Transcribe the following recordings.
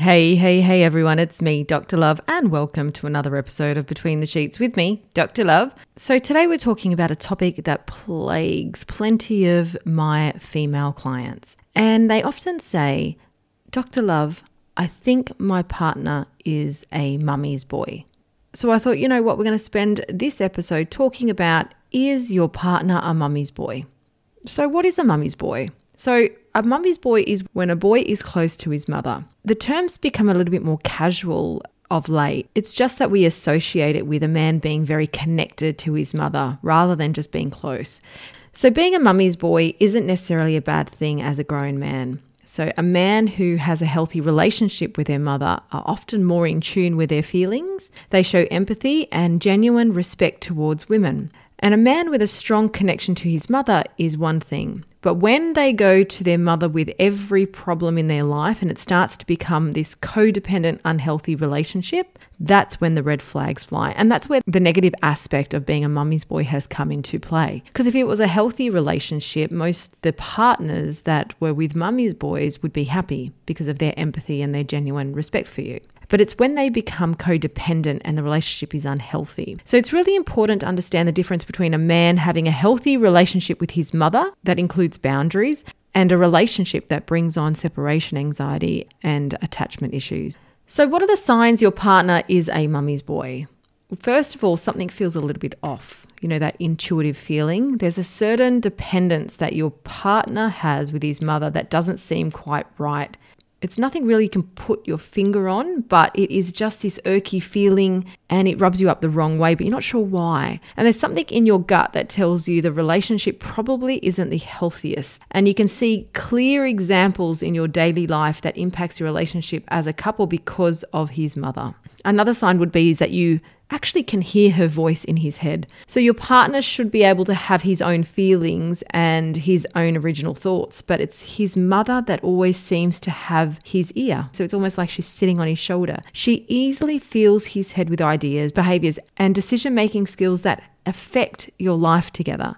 Hey, hey, hey, everyone. It's me, Dr. Lurve, and welcome to another episode of Between the Sheets with me, Dr. Lurve. So, today we're talking about a topic that plagues plenty of my female clients. And they often say, Dr. Lurve, I think my partner is a mummy's boy. So, I thought, you know what, we're going to spend this episode talking about is your partner a mummy's boy? So, what is a mummy's boy? So, a mummy's boy is when a boy is close to his mother. The terms become a little bit more casual of late. It's just that we associate it with a man being very connected to his mother rather than just being close. So, being a mummy's boy isn't necessarily a bad thing as a grown man. So, a man who has a healthy relationship with their mother are often more in tune with their feelings. They show empathy and genuine respect towards women. And a man with a strong connection to his mother is one thing. But when they go to their mother with every problem in their life and it starts to become this codependent, unhealthy relationship, that's when the red flags fly. And that's where the negative aspect of being a mummy's boy has come into play. Because if it was a healthy relationship, most the partners that were with mummy's boys would be happy because of their empathy and their genuine respect for you but it's when they become codependent and the relationship is unhealthy. So it's really important to understand the difference between a man having a healthy relationship with his mother that includes boundaries and a relationship that brings on separation anxiety and attachment issues. So, what are the signs your partner is a mummy's boy? First of all, something feels a little bit off. You know, that intuitive feeling. There's a certain dependence that your partner has with his mother that doesn't seem quite right it's nothing really you can put your finger on, but it is just this irky feeling and it rubs you up the wrong way, but you're not sure why. And there's something in your gut that tells you the relationship probably isn't the healthiest. And you can see clear examples in your daily life that impacts your relationship as a couple because of his mother. Another sign would be is that you actually can hear her voice in his head. So your partner should be able to have his own feelings and his own original thoughts, but it's his mother that always seems to have his ear. So it's almost like she's sitting on his shoulder. She easily fills his head with ideas, behaviors, and decision making skills that affect your life together.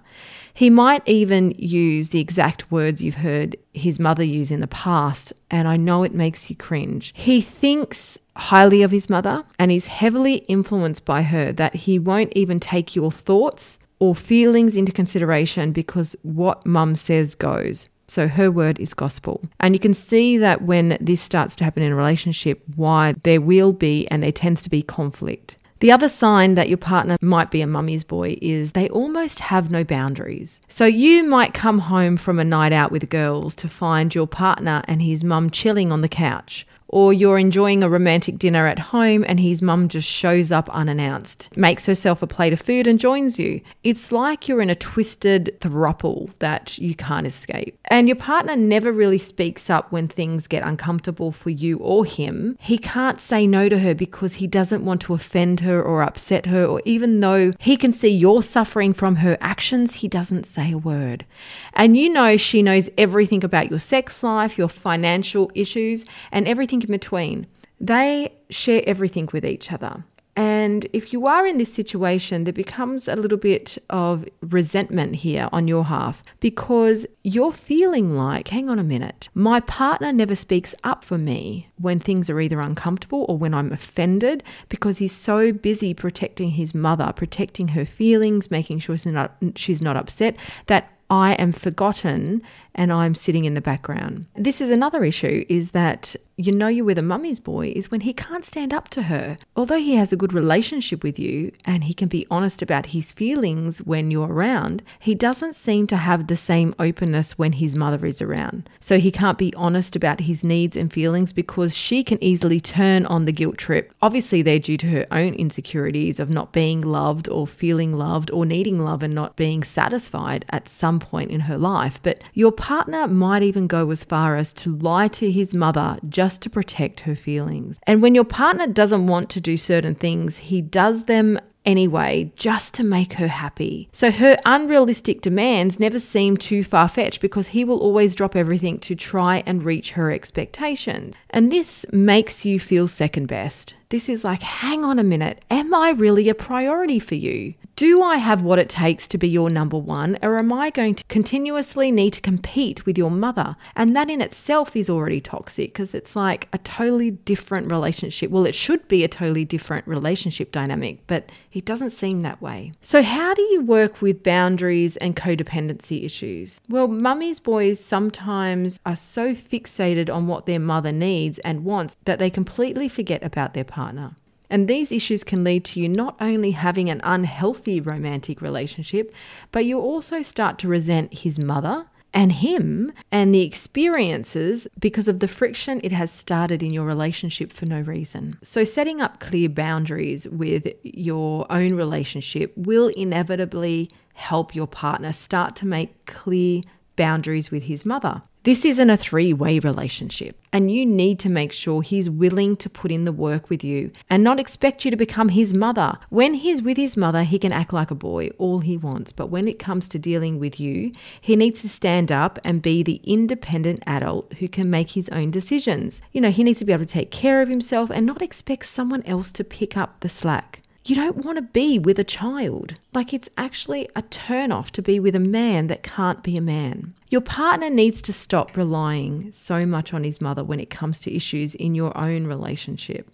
He might even use the exact words you've heard his mother use in the past, and I know it makes you cringe. He thinks highly of his mother and is heavily influenced by her that he won't even take your thoughts or feelings into consideration because what mum says goes. So her word is gospel. And you can see that when this starts to happen in a relationship, why there will be and there tends to be conflict. The other sign that your partner might be a mummy's boy is they almost have no boundaries. So you might come home from a night out with girls to find your partner and his mum chilling on the couch or you're enjoying a romantic dinner at home and his mum just shows up unannounced, makes herself a plate of food and joins you. It's like you're in a twisted thruple that you can't escape. And your partner never really speaks up when things get uncomfortable for you or him. He can't say no to her because he doesn't want to offend her or upset her, or even though he can see you're suffering from her actions, he doesn't say a word. And you know she knows everything about your sex life, your financial issues, and everything in between. They share everything with each other. And if you are in this situation, there becomes a little bit of resentment here on your half because you're feeling like, hang on a minute, my partner never speaks up for me when things are either uncomfortable or when I'm offended because he's so busy protecting his mother, protecting her feelings, making sure she's not, she's not upset, that I am forgotten and I'm sitting in the background. This is another issue is that you know you're with a mummy's boy is when he can't stand up to her. Although he has a good relationship with you and he can be honest about his feelings when you're around, he doesn't seem to have the same openness when his mother is around. So he can't be honest about his needs and feelings because she can easily turn on the guilt trip. Obviously, they're due to her own insecurities of not being loved or feeling loved or needing love and not being satisfied at some point in her life. But your partner might even go as far as to lie to his mother just to protect her feelings. And when your partner doesn't want to do certain things, he does them anyway just to make her happy. So her unrealistic demands never seem too far fetched because he will always drop everything to try and reach her expectations. And this makes you feel second best. This is like, hang on a minute, am I really a priority for you? Do I have what it takes to be your number one, or am I going to continuously need to compete with your mother? And that in itself is already toxic because it's like a totally different relationship. Well, it should be a totally different relationship dynamic, but it doesn't seem that way. So, how do you work with boundaries and codependency issues? Well, mummies' boys sometimes are so fixated on what their mother needs and wants that they completely forget about their partner. And these issues can lead to you not only having an unhealthy romantic relationship, but you also start to resent his mother and him and the experiences because of the friction it has started in your relationship for no reason. So, setting up clear boundaries with your own relationship will inevitably help your partner start to make clear boundaries with his mother. This isn't a three way relationship, and you need to make sure he's willing to put in the work with you and not expect you to become his mother. When he's with his mother, he can act like a boy all he wants, but when it comes to dealing with you, he needs to stand up and be the independent adult who can make his own decisions. You know, he needs to be able to take care of himself and not expect someone else to pick up the slack. You don't want to be with a child. Like it's actually a turn off to be with a man that can't be a man. Your partner needs to stop relying so much on his mother when it comes to issues in your own relationship.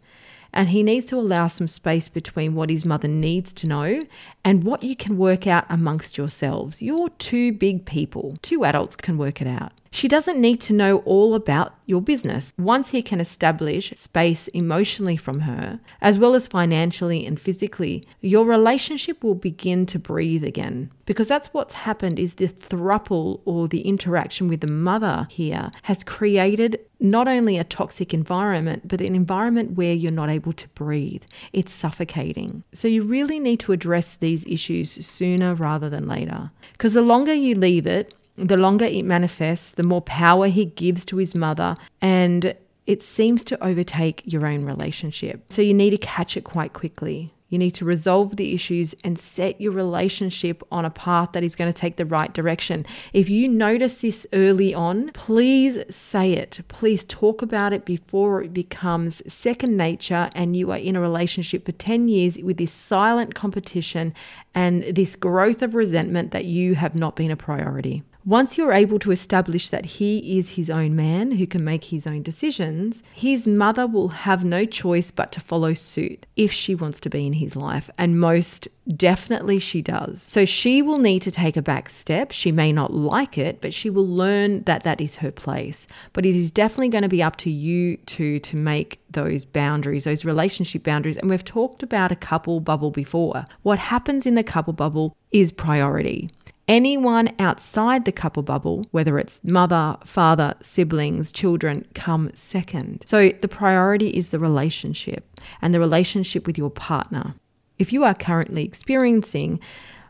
And he needs to allow some space between what his mother needs to know and what you can work out amongst yourselves. You're two big people, two adults can work it out. She doesn't need to know all about your business. Once he can establish space emotionally from her, as well as financially and physically, your relationship will begin to breathe again. Because that's what's happened is the thruple or the interaction with the mother here has created not only a toxic environment, but an environment where you're not able to breathe. It's suffocating. So you really need to address these issues sooner rather than later. Because the longer you leave it, the longer it manifests, the more power he gives to his mother, and it seems to overtake your own relationship. So you need to catch it quite quickly. You need to resolve the issues and set your relationship on a path that is going to take the right direction. If you notice this early on, please say it. Please talk about it before it becomes second nature and you are in a relationship for 10 years with this silent competition and this growth of resentment that you have not been a priority. Once you're able to establish that he is his own man who can make his own decisions, his mother will have no choice but to follow suit if she wants to be in his life. And most definitely she does. So she will need to take a back step. She may not like it, but she will learn that that is her place. But it is definitely going to be up to you two to make those boundaries, those relationship boundaries. And we've talked about a couple bubble before. What happens in the couple bubble is priority. Anyone outside the couple bubble, whether it's mother, father, siblings, children, come second. So the priority is the relationship and the relationship with your partner. If you are currently experiencing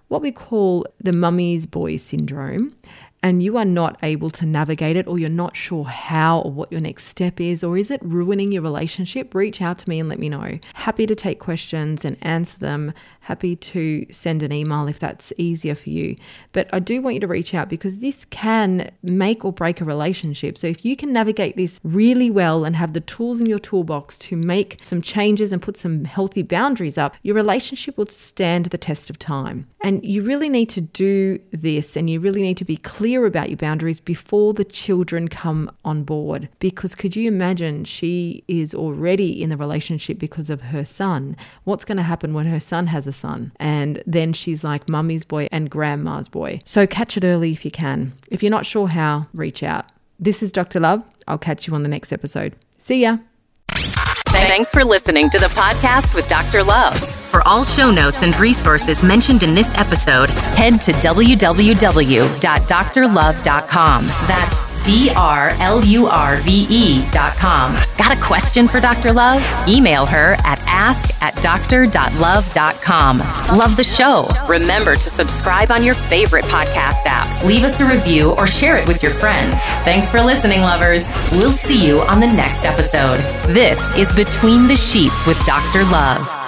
what we call the mummy's boy syndrome, and you are not able to navigate it, or you're not sure how or what your next step is, or is it ruining your relationship, reach out to me and let me know. Happy to take questions and answer them. Happy to send an email if that's easier for you. But I do want you to reach out because this can make or break a relationship. So if you can navigate this really well and have the tools in your toolbox to make some changes and put some healthy boundaries up, your relationship will stand the test of time. And you really need to do this and you really need to be clear clear about your boundaries before the children come on board. Because could you imagine she is already in the relationship because of her son? What's going to happen when her son has a son? And then she's like mummy's boy and grandma's boy. So catch it early if you can. If you're not sure how, reach out. This is Dr. Lurve. I'll catch you on the next episode. See ya. Thanks for listening to the podcast with Dr. Lurve. For all show notes and resources mentioned in this episode, head to www.drlurve.com. That's D R L U R V E.com. Got a question for Dr. Lurve? Email her at ask at doctor.love.com. Love the show? Remember to subscribe on your favorite podcast app. Leave us a review or share it with your friends. Thanks for listening, lovers. We'll see you on the next episode. This is Between the Sheets with Dr. Lurve.